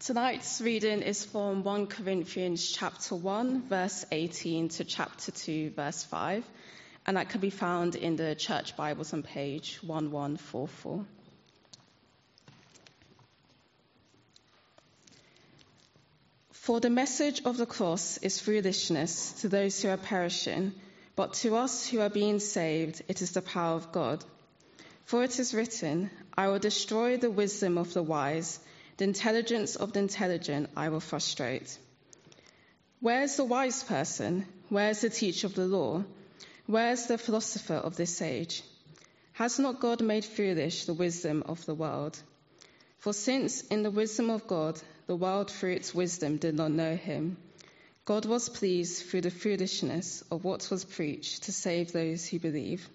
Tonight's reading is from 1 Corinthians chapter 1 verse 18 to chapter 2 verse 5 and that can be found in the church bibles on page 1144. For the message of the cross is foolishness to those who are perishing, but to us who are being saved it is the power of God. For it is written, I will destroy the wisdom of the wise the intelligence of the intelligent I will frustrate. Where's the wise person? Where's the teacher of the law? Where's the philosopher of this age? Has not God made foolish the wisdom of the world? For since in the wisdom of God, the world through its wisdom did not know him, God was pleased through the foolishness of what was preached to save those who believe.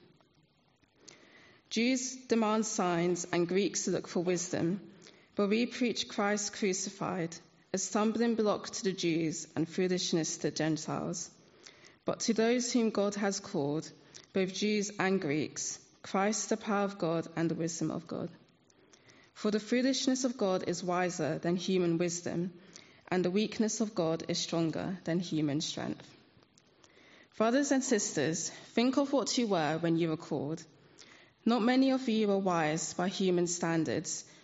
Jews demand signs and Greeks look for wisdom. But we preach Christ crucified, a stumbling block to the Jews and foolishness to the Gentiles. But to those whom God has called, both Jews and Greeks, Christ the power of God and the wisdom of God. For the foolishness of God is wiser than human wisdom, and the weakness of God is stronger than human strength. Brothers and sisters, think of what you were when you were called. Not many of you were wise by human standards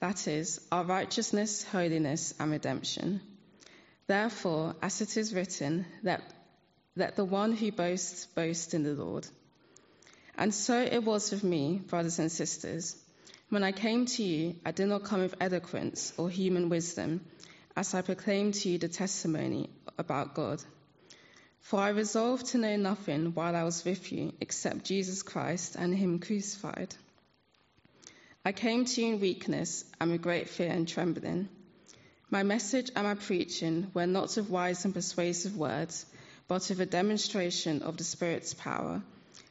that is, our righteousness, holiness, and redemption. Therefore, as it is written, let, let the one who boasts boast in the Lord. And so it was with me, brothers and sisters. When I came to you, I did not come with eloquence or human wisdom, as I proclaimed to you the testimony about God. For I resolved to know nothing while I was with you except Jesus Christ and Him crucified. I came to you in weakness and with great fear and trembling. My message and my preaching were not of wise and persuasive words, but of a demonstration of the Spirit's power,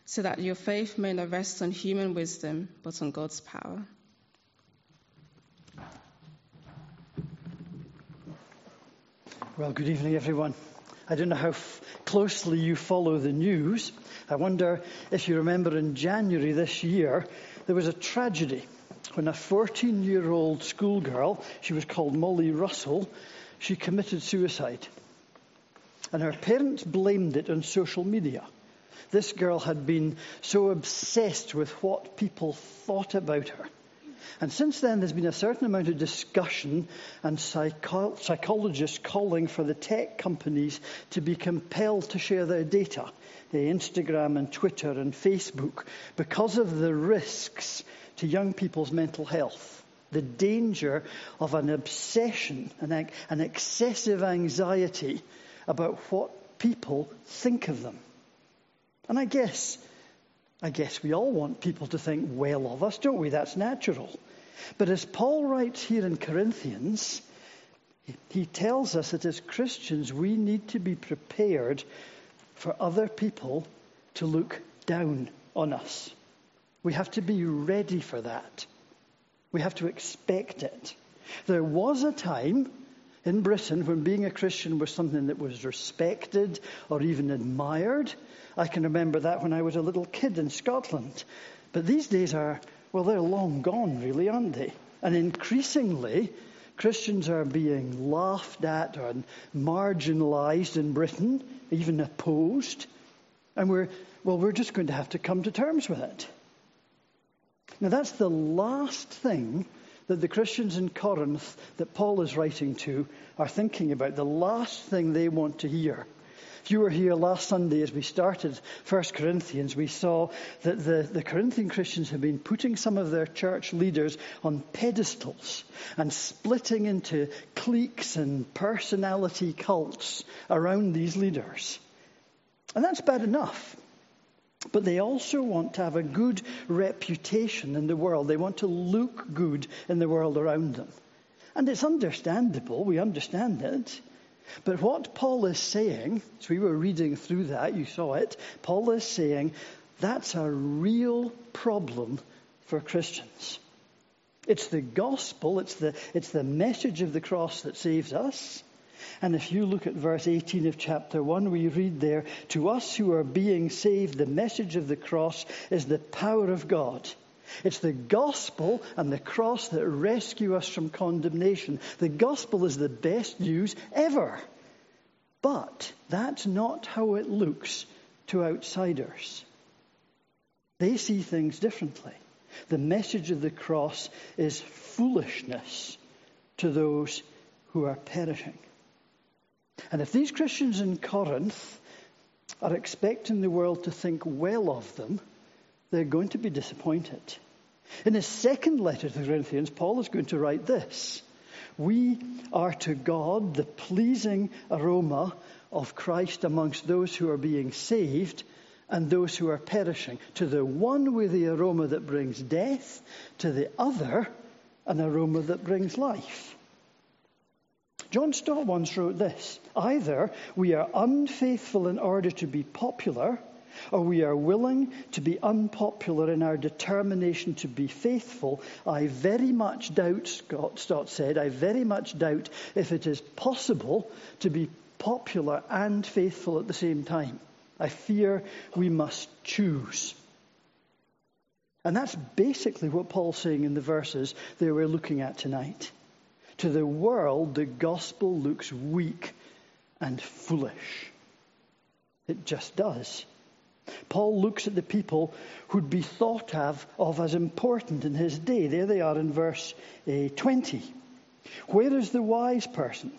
so that your faith may not rest on human wisdom, but on God's power. Well, good evening, everyone. I don't know how f- closely you follow the news. I wonder if you remember in January this year, there was a tragedy when a 14 year old schoolgirl, she was called Molly Russell, she committed suicide. And her parents blamed it on social media. This girl had been so obsessed with what people thought about her. And since then, there's been a certain amount of discussion and psycho- psychologists calling for the tech companies to be compelled to share their data, the Instagram and Twitter and Facebook, because of the risks to young people's mental health. The danger of an obsession, an, an excessive anxiety about what people think of them. And I guess, I guess we all want people to think well of us, don't we? That's natural. But as Paul writes here in Corinthians, he tells us that as Christians we need to be prepared for other people to look down on us. We have to be ready for that. We have to expect it. There was a time in Britain when being a Christian was something that was respected or even admired. I can remember that when I was a little kid in Scotland. But these days are, well, they're long gone, really, aren't they? And increasingly, Christians are being laughed at and marginalized in Britain, even opposed. And we're, well, we're just going to have to come to terms with it. Now, that's the last thing that the Christians in Corinth that Paul is writing to are thinking about, the last thing they want to hear. If you were here last Sunday as we started 1 Corinthians, we saw that the, the Corinthian Christians have been putting some of their church leaders on pedestals and splitting into cliques and personality cults around these leaders. And that's bad enough. But they also want to have a good reputation in the world. They want to look good in the world around them. And it's understandable, we understand it. But what Paul is saying, as we were reading through that, you saw it, Paul is saying that's a real problem for Christians. It's the gospel, it's the, it's the message of the cross that saves us. And if you look at verse 18 of chapter 1, we read there, To us who are being saved, the message of the cross is the power of God. It's the gospel and the cross that rescue us from condemnation. The gospel is the best news ever. But that's not how it looks to outsiders. They see things differently. The message of the cross is foolishness to those who are perishing. And if these Christians in Corinth are expecting the world to think well of them, they're going to be disappointed. In his second letter to the Corinthians, Paul is going to write this We are to God the pleasing aroma of Christ amongst those who are being saved and those who are perishing. To the one with the aroma that brings death, to the other, an aroma that brings life. John Stott once wrote this Either we are unfaithful in order to be popular, or we are willing to be unpopular in our determination to be faithful. I very much doubt, Scott Stott said, I very much doubt if it is possible to be popular and faithful at the same time. I fear we must choose. And that's basically what Paul's saying in the verses that we're looking at tonight. To the world, the gospel looks weak and foolish. It just does. Paul looks at the people who'd be thought of, of as important in his day. There they are in verse uh, 20. Where is the wise person?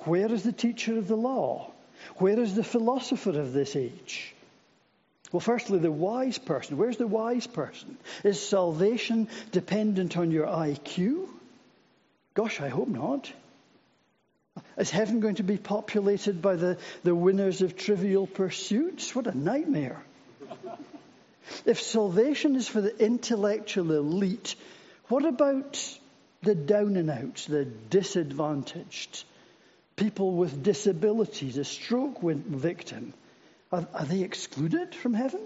Where is the teacher of the law? Where is the philosopher of this age? Well, firstly, the wise person. Where's the wise person? Is salvation dependent on your IQ? Gosh, I hope not. Is heaven going to be populated by the, the winners of trivial pursuits? What a nightmare. if salvation is for the intellectual elite, what about the down and outs, the disadvantaged? people with disabilities, a stroke victim, are, are they excluded from heaven?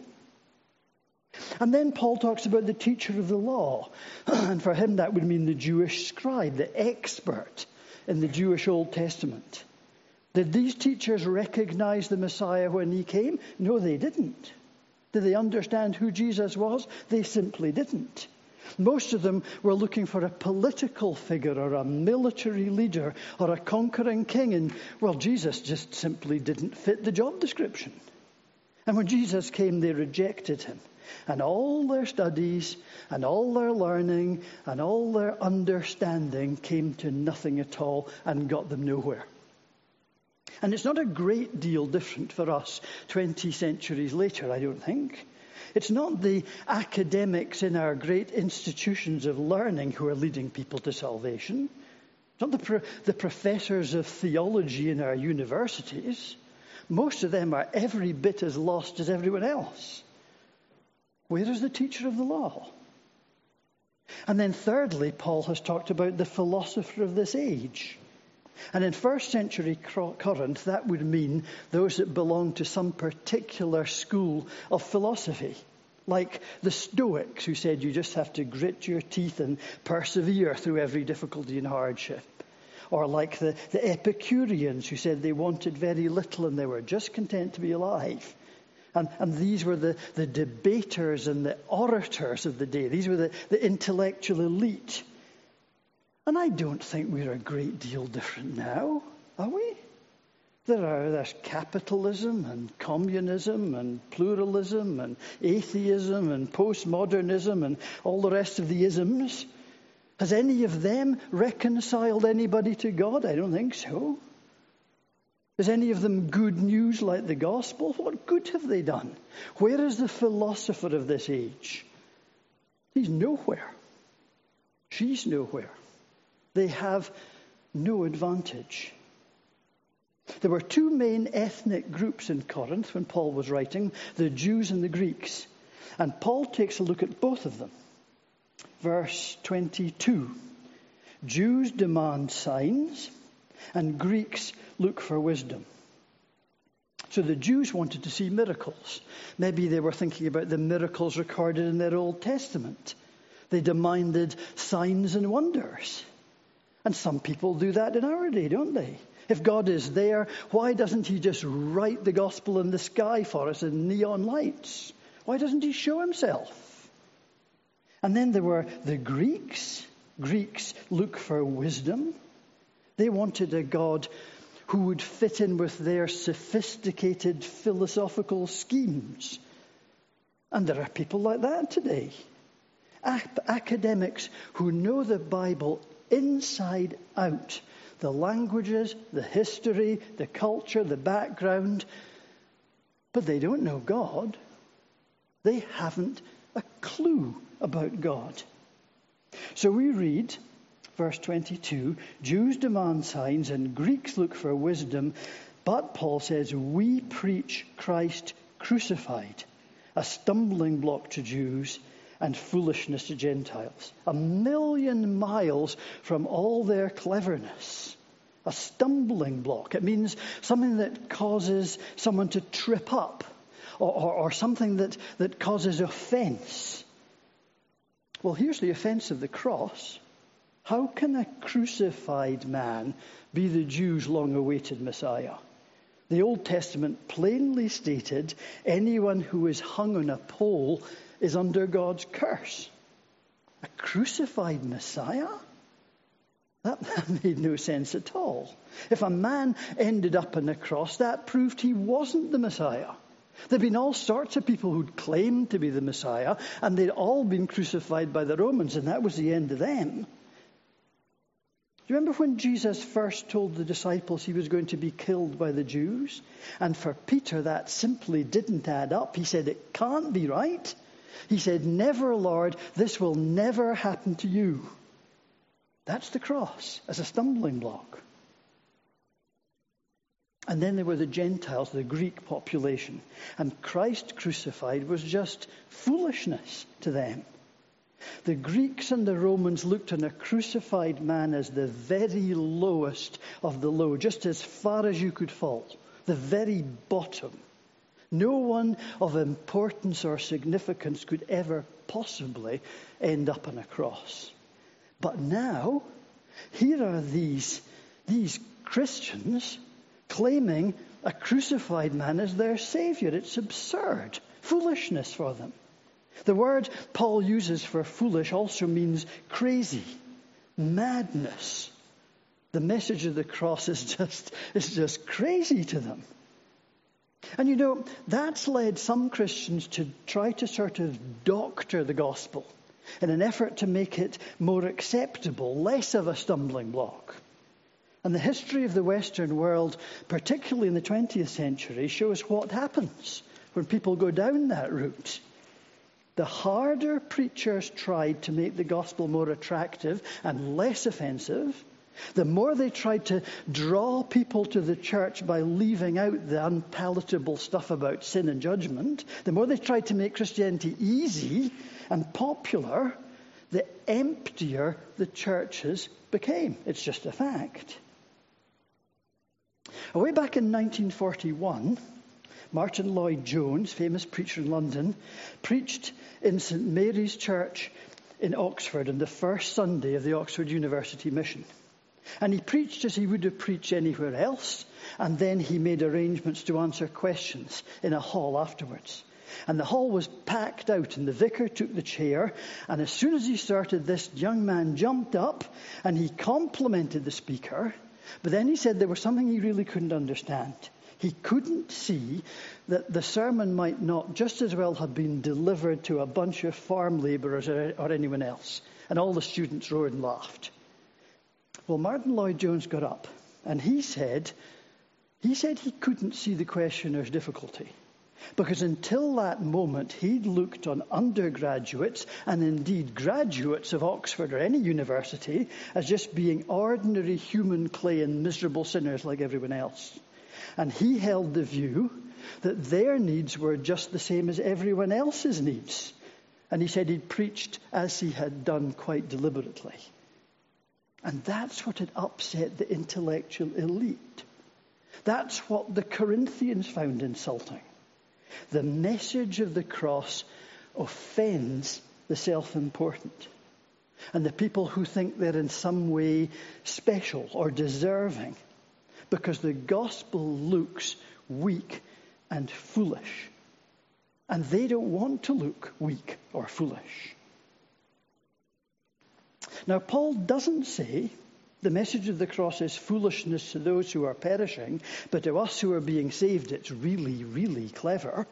And then Paul talks about the teacher of the law. and for him, that would mean the Jewish scribe, the expert in the Jewish Old Testament. Did these teachers recognize the Messiah when he came? No, they didn't. Did they understand who Jesus was? They simply didn't. Most of them were looking for a political figure or a military leader or a conquering king. And, well, Jesus just simply didn't fit the job description. And when Jesus came, they rejected him. And all their studies and all their learning and all their understanding came to nothing at all and got them nowhere. And it's not a great deal different for us 20 centuries later, I don't think. It's not the academics in our great institutions of learning who are leading people to salvation. It's not the, pro- the professors of theology in our universities. Most of them are every bit as lost as everyone else. Where is the teacher of the law? And then, thirdly, Paul has talked about the philosopher of this age. And in first century Corinth, that would mean those that belong to some particular school of philosophy. Like the Stoics, who said you just have to grit your teeth and persevere through every difficulty and hardship. Or like the, the Epicureans, who said they wanted very little and they were just content to be alive. And, and these were the, the debaters and the orators of the day. These were the, the intellectual elite. And I don't think we're a great deal different now, are we? There are, there's capitalism and communism and pluralism and atheism and postmodernism and all the rest of the isms. Has any of them reconciled anybody to God? I don't think so. Is any of them good news like the gospel? What good have they done? Where is the philosopher of this age? He's nowhere. She's nowhere. They have no advantage. There were two main ethnic groups in Corinth when Paul was writing the Jews and the Greeks. And Paul takes a look at both of them. Verse 22 Jews demand signs, and Greeks look for wisdom. So the Jews wanted to see miracles. Maybe they were thinking about the miracles recorded in their Old Testament. They demanded signs and wonders. And some people do that in our day, don't they? If God is there, why doesn't He just write the gospel in the sky for us in neon lights? Why doesn't He show Himself? And then there were the Greeks. Greeks look for wisdom. They wanted a God who would fit in with their sophisticated philosophical schemes. And there are people like that today. academics who know the Bible inside out the languages, the history, the culture, the background, but they don't know God. They haven't a clue about God. So we read verse 22 Jews demand signs and Greeks look for wisdom, but Paul says, We preach Christ crucified, a stumbling block to Jews and foolishness to Gentiles. A million miles from all their cleverness. A stumbling block. It means something that causes someone to trip up or, or, or something that, that causes offense. Well, here's the offense of the cross. How can a crucified man be the Jews' long awaited Messiah? The Old Testament plainly stated anyone who is hung on a pole is under God's curse. A crucified Messiah? That, made no sense at all. If a man ended up on a cross, that proved he wasn't the Messiah. There'd been all sorts of people who'd claimed to be the Messiah, and they'd all been crucified by the Romans, and that was the end of them you remember when Jesus first told the disciples he was going to be killed by the Jews? And for Peter, that simply didn't add up. He said, It can't be right. He said, Never, Lord, this will never happen to you. That's the cross as a stumbling block. And then there were the Gentiles, the Greek population. And Christ crucified was just foolishness to them. The Greeks and the Romans looked on a crucified man as the very lowest of the low, just as far as you could fall, the very bottom. No one of importance or significance could ever possibly end up on a cross. But now, here are these, these Christians claiming a crucified man as their savior. It's absurd, foolishness for them. The word Paul uses for foolish also means crazy, madness. The message of the cross is just, is just crazy to them. And you know, that's led some Christians to try to sort of doctor the gospel in an effort to make it more acceptable, less of a stumbling block. And the history of the Western world, particularly in the 20th century, shows what happens when people go down that route. The harder preachers tried to make the gospel more attractive and less offensive, the more they tried to draw people to the church by leaving out the unpalatable stuff about sin and judgment, the more they tried to make Christianity easy and popular, the emptier the churches became. It's just a fact. Way back in 1941, Martyn Lloyd-Jones, famous preacher in London, preached in St Mary's Church in Oxford on the first Sunday of the Oxford University mission. And he preached as he would have preached anywhere else, and then he made arrangements to answer questions in a hall afterwards. And the hall was packed out, and the vicar took the chair. And as soon as he started, this young man jumped up and he complimented the speaker. But then he said there was something he really couldn't understand. He couldn't see that the sermon might not just as well have been delivered to a bunch of farm labourers or, or anyone else. And all the students roared and laughed. Well, Martyn Lloyd-Jones got up and he said, he said he couldn't see the questioner's difficulty. Because until that moment, he'd looked on undergraduates and indeed graduates of Oxford or any university as just being ordinary human clay and miserable sinners like everyone else. And he held the view that their needs were just the same as everyone else's needs. And he said he'd preached as he had done quite deliberately. And that's what had upset the intellectual elite. That's what the Corinthians found insulting. The message of the cross offends the self important and the people who think they're in some way special or deserving because the gospel looks weak and foolish. And they don't want to look weak or foolish. Now, Paul doesn't say the message of the cross is foolishness to those who are perishing, but to us who are being saved, it's really, really clever.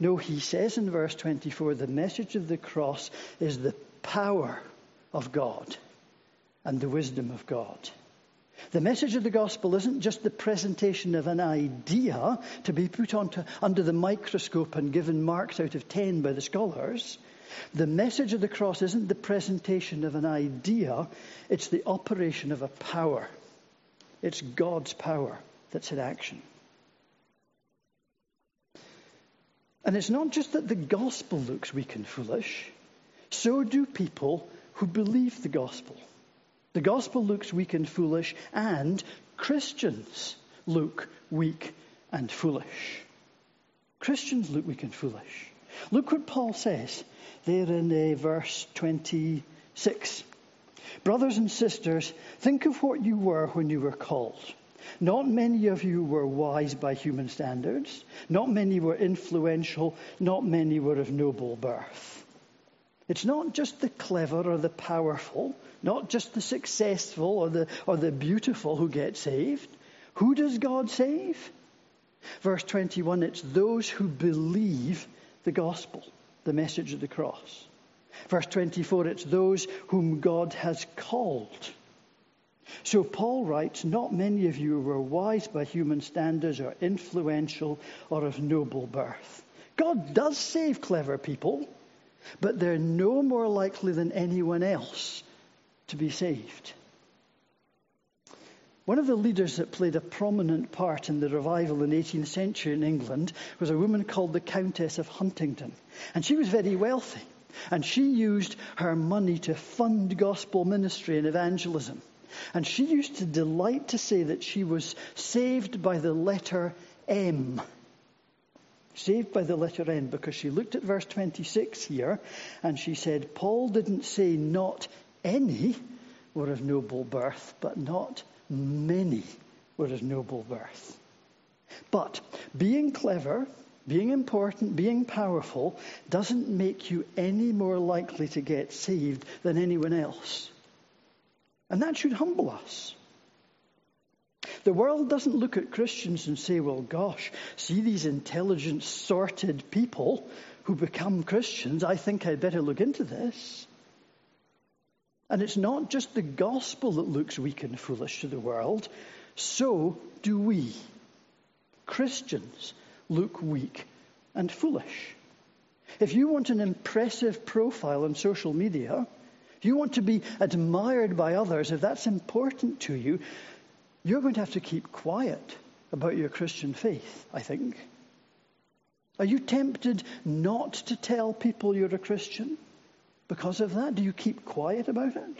No, he says in verse 24 the message of the cross is the power of God and the wisdom of God. The message of the gospel isn't just the presentation of an idea to be put onto, under the microscope and given marks out of 10 by the scholars. The message of the cross isn't the presentation of an idea, it's the operation of a power. It's God's power that's in action. And it's not just that the gospel looks weak and foolish, so do people who believe the gospel. The gospel looks weak and foolish, and Christians look weak and foolish. Christians look weak and foolish. Look what Paul says there in uh, verse 26. Brothers and sisters, think of what you were when you were called. Not many of you were wise by human standards. Not many were influential. Not many were of noble birth. It's not just the clever or the powerful, not just the successful or the, or the beautiful who get saved. Who does God save? Verse 21 it's those who believe the gospel, the message of the cross. Verse 24 it's those whom God has called. So Paul writes, Not many of you were wise by human standards or influential or of noble birth. God does save clever people, but they're no more likely than anyone else to be saved. One of the leaders that played a prominent part in the revival in the 18th century in England was a woman called the Countess of Huntingdon. And she was very wealthy. And she used her money to fund gospel ministry and evangelism. And she used to delight to say that she was saved by the letter M. Saved by the letter M because she looked at verse 26 here and she said, Paul didn't say not any were of noble birth, but not many were of noble birth. But being clever, being important, being powerful doesn't make you any more likely to get saved than anyone else. And that should humble us. The world doesn't look at Christians and say, well, gosh, see these intelligent, sorted people who become Christians. I think I'd better look into this. And it's not just the gospel that looks weak and foolish to the world, so do we. Christians look weak and foolish. If you want an impressive profile on social media, if you want to be admired by others, if that's important to you, you're going to have to keep quiet about your Christian faith, I think. Are you tempted not to tell people you're a Christian because of that? Do you keep quiet about it?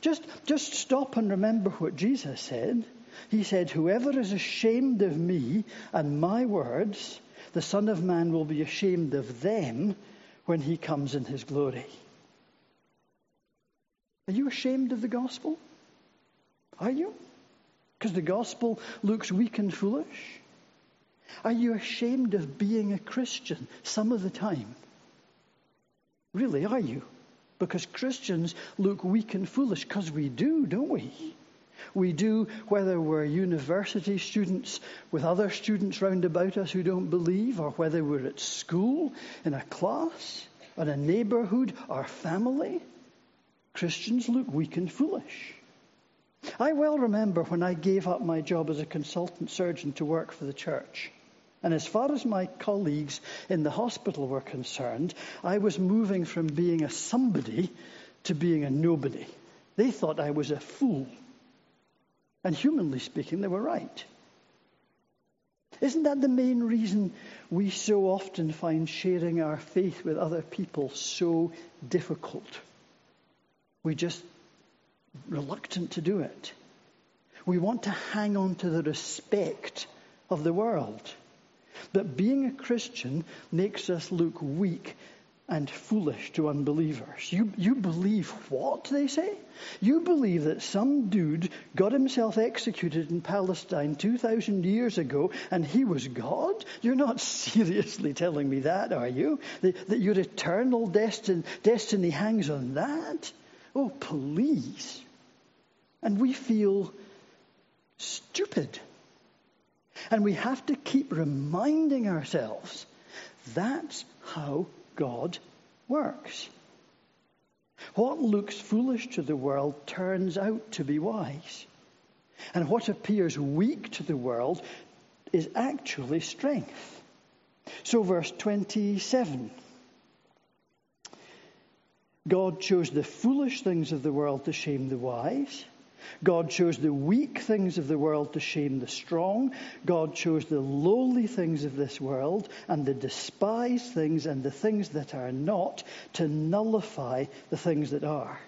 Just, just stop and remember what Jesus said. He said, Whoever is ashamed of me and my words, the Son of Man will be ashamed of them when he comes in his glory. Are you ashamed of the gospel? Are you? Because the gospel looks weak and foolish? Are you ashamed of being a Christian some of the time? Really, are you? Because Christians look weak and foolish, because we do, don't we? We do whether we're university students with other students round about us who don't believe, or whether we're at school, in a class, in a neighborhood, our family. Christians look weak and foolish. I well remember when I gave up my job as a consultant surgeon to work for the church. And as far as my colleagues in the hospital were concerned, I was moving from being a somebody to being a nobody. They thought I was a fool. And humanly speaking, they were right. Isn't that the main reason we so often find sharing our faith with other people so difficult? We just reluctant to do it. We want to hang on to the respect of the world. But being a Christian makes us look weak and foolish to unbelievers. You, you believe what, they say? You believe that some dude got himself executed in Palestine 2,000 years ago and he was God? You're not seriously telling me that, are you? That, that your eternal destin, destiny hangs on that? Oh, please. And we feel stupid. And we have to keep reminding ourselves that's how God works. What looks foolish to the world turns out to be wise. And what appears weak to the world is actually strength. So, verse 27 God chose the foolish things of the world to shame the wise. God chose the weak things of the world to shame the strong. God chose the lowly things of this world and the despised things and the things that are not to nullify the things that are.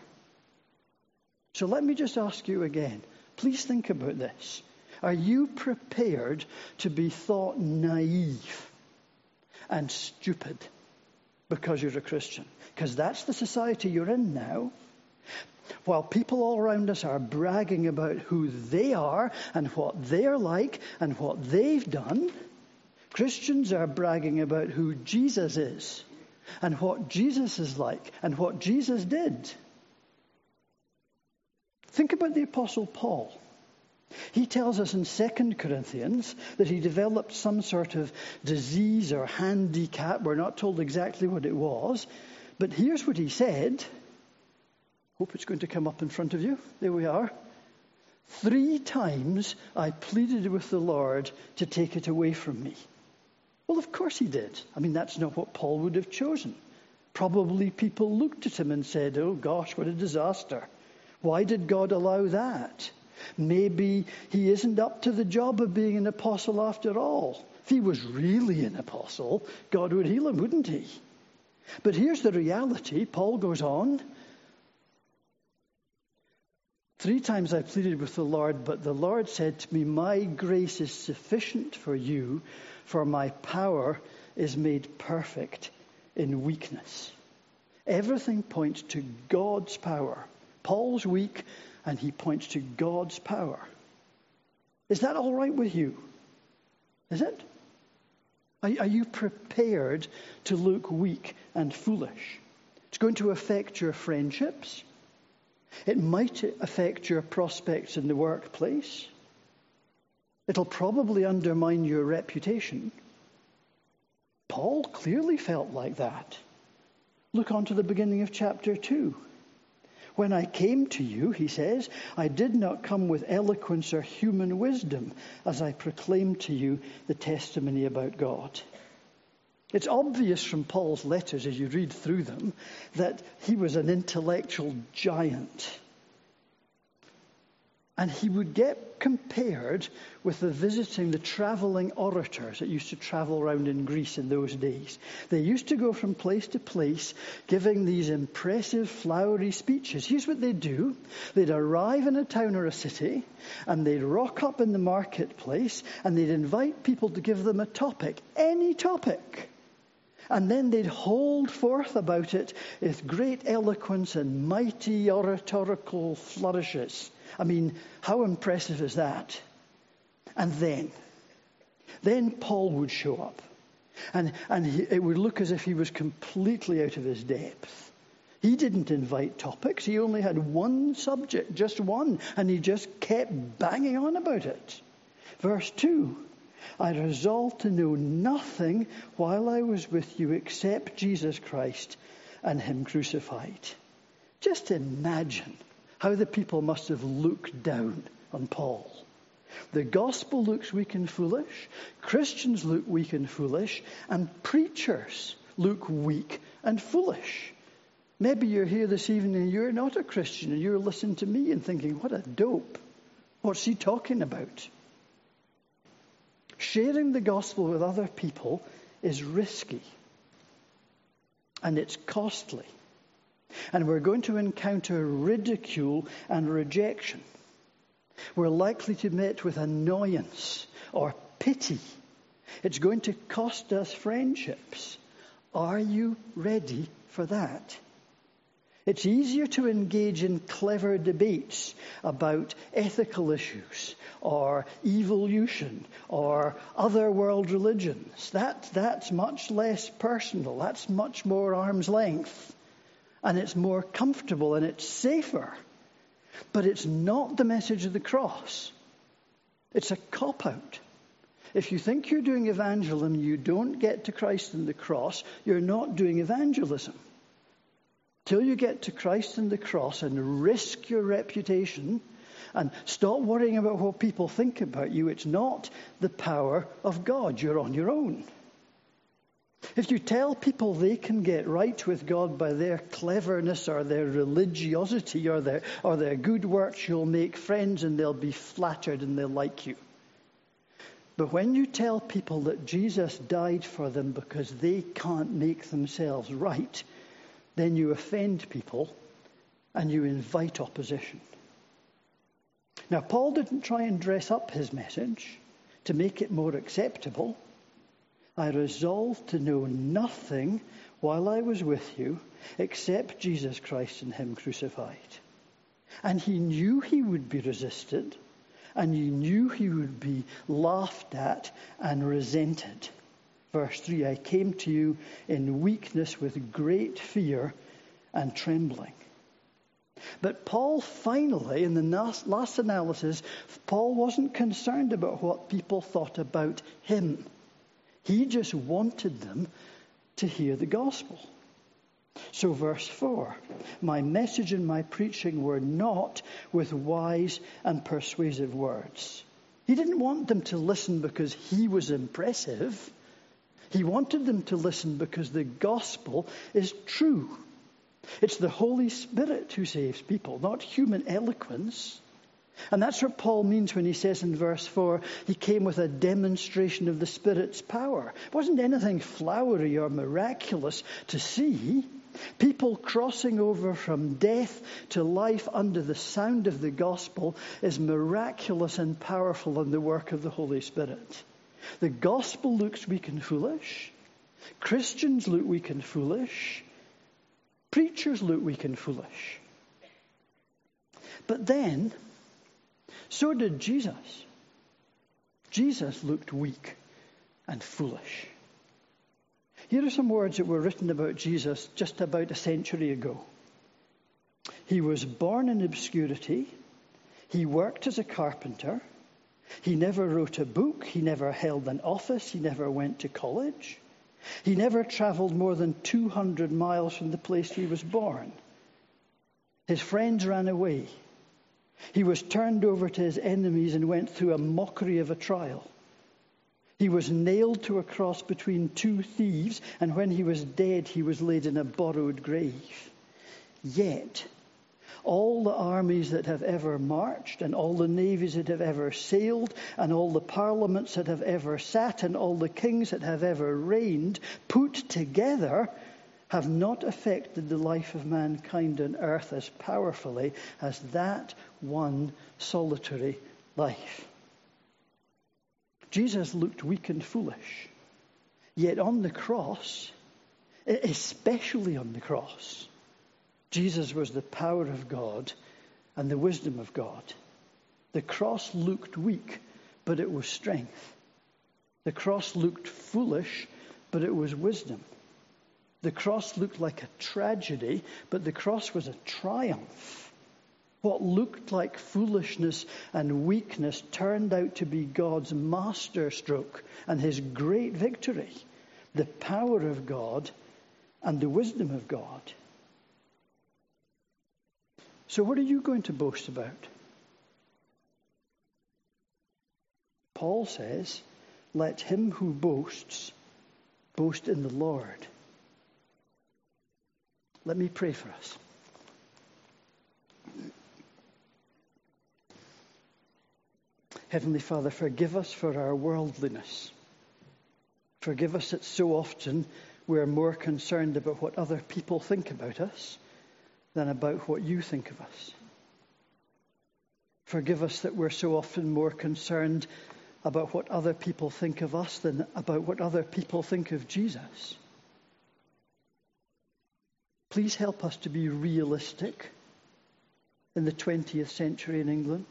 So let me just ask you again. Please think about this. Are you prepared to be thought naive and stupid because you're a Christian? Because that's the society you're in now. While people all around us are bragging about who they are and what they're like and what they've done, Christians are bragging about who Jesus is and what Jesus is like and what Jesus did. Think about the Apostle Paul. He tells us in 2 Corinthians that he developed some sort of disease or handicap. We're not told exactly what it was. But here's what he said Hope it's going to come up in front of you. There we are. Three times I pleaded with the Lord to take it away from me. Well, of course he did. I mean, that's not what Paul would have chosen. Probably people looked at him and said, Oh gosh, what a disaster. Why did God allow that? Maybe he isn't up to the job of being an apostle after all. If he was really an apostle, God would heal him, wouldn't he? But here's the reality. Paul goes on Three times I pleaded with the Lord, but the Lord said to me, My grace is sufficient for you, for my power is made perfect in weakness. Everything points to God's power. Paul's weak, and he points to God's power. Is that all right with you? Is it? Are, you prepared to look weak and foolish? It's going to affect your friendships. It might affect your prospects in the workplace. It'll probably undermine your reputation. Paul clearly felt like that. Look on to the beginning of chapter 2. When I came to you, he says, I did not come with eloquence or human wisdom as I proclaimed to you the testimony about God. It's obvious from Paul's letters as you read through them that he was an intellectual giant. And he would get compared with the visiting, the traveling orators that used to travel around in Greece in those days. They used to go from place to place giving these impressive, flowery speeches. Here's what they'd do they'd arrive in a town or a city, and they'd rock up in the marketplace, and they'd invite people to give them a topic, any topic. And then they'd hold forth about it with great eloquence and mighty oratorical flourishes. I mean, how impressive is that? And then, then Paul would show up. And, and he, it would look as if he was completely out of his depth. He didn't invite topics. He only had one subject, just one, and he just kept banging on about it. Verse 2 I resolved to know nothing while I was with you except Jesus Christ and Him crucified. Just imagine how the people must have looked down on Paul. The gospel looks weak and foolish, Christians look weak and foolish, and preachers look weak and foolish. Maybe you're here this evening and you're not a Christian and you're listening to me and thinking, what a dope. What's he talking about? Sharing the gospel with other people is risky and it's costly. And we're going to encounter ridicule and rejection. We're likely to meet with annoyance or pity. It's going to cost us friendships. Are you ready for that? It's easier to engage in clever debates about ethical issues or evolution or other world religions. That, that's much less personal. That's much more arm's length. And it's more comfortable and it's safer. But it's not the message of the cross. It's a cop out. If you think you're doing evangelism, you don't get to Christ and the cross, you're not doing evangelism. Till you get to Christ and the cross and risk your reputation and stop worrying about what people think about you, it's not the power of God. You're on your own. If you tell people they can get right with God by their cleverness or their religiosity or their, or their good works, you'll make friends and they'll be flattered and they'll like you. But when you tell people that Jesus died for them because they can't make themselves right, then you offend people and you invite opposition. Now, Paul didn't try and dress up his message to make it more acceptable. I resolved to know nothing while I was with you except Jesus Christ and Him crucified. And he knew he would be resisted, and he knew he would be laughed at and resented. Verse 3 I came to you in weakness with great fear and trembling. But Paul finally, in the last analysis, Paul wasn't concerned about what people thought about him. He just wanted them to hear the gospel. So, verse 4 My message and my preaching were not with wise and persuasive words. He didn't want them to listen because he was impressive. He wanted them to listen because the gospel is true. It's the Holy Spirit who saves people, not human eloquence. And that's what Paul means when he says in verse 4, he came with a demonstration of the Spirit's power. It wasn't anything flowery or miraculous to see. People crossing over from death to life under the sound of the gospel is miraculous and powerful in the work of the Holy Spirit. The gospel looks weak and foolish. Christians look weak and foolish. Preachers look weak and foolish. But then, so did Jesus. Jesus looked weak and foolish. Here are some words that were written about Jesus just about a century ago. He was born in obscurity. He worked as a carpenter. He never wrote a book. He never held an office. He never went to college. He never traveled more than 200 miles from the place he was born. His friends ran away. He was turned over to his enemies and went through a mockery of a trial. He was nailed to a cross between two thieves, and when he was dead, he was laid in a borrowed grave. Yet, all the armies that have ever marched, and all the navies that have ever sailed, and all the parliaments that have ever sat, and all the kings that have ever reigned, put together, have not affected the life of mankind on earth as powerfully as that one solitary life. Jesus looked weak and foolish, yet on the cross, especially on the cross, Jesus was the power of God and the wisdom of God. The cross looked weak, but it was strength. The cross looked foolish, but it was wisdom. The cross looked like a tragedy, but the cross was a triumph. What looked like foolishness and weakness turned out to be God's masterstroke and his great victory. The power of God and the wisdom of God. So, what are you going to boast about? Paul says, Let him who boasts boast in the Lord. Let me pray for us. Heavenly Father, forgive us for our worldliness. Forgive us that so often we're more concerned about what other people think about us than about what you think of us. Forgive us that we're so often more concerned about what other people think of us than about what other people think of Jesus. Please help us to be realistic in the 20th century in England.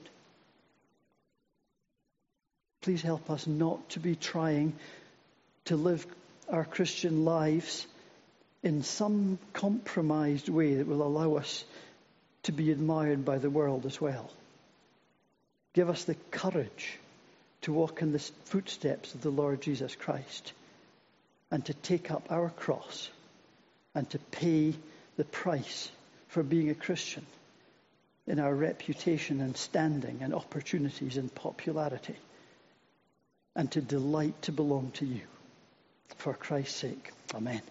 Please help us not to be trying to live our Christian lives in some compromised way that will allow us to be admired by the world as well. Give us the courage to walk in the footsteps of the Lord Jesus Christ and to take up our cross and to pay the price for being a Christian in our reputation and standing and opportunities and popularity and to delight to belong to you. For Christ's sake. Amen.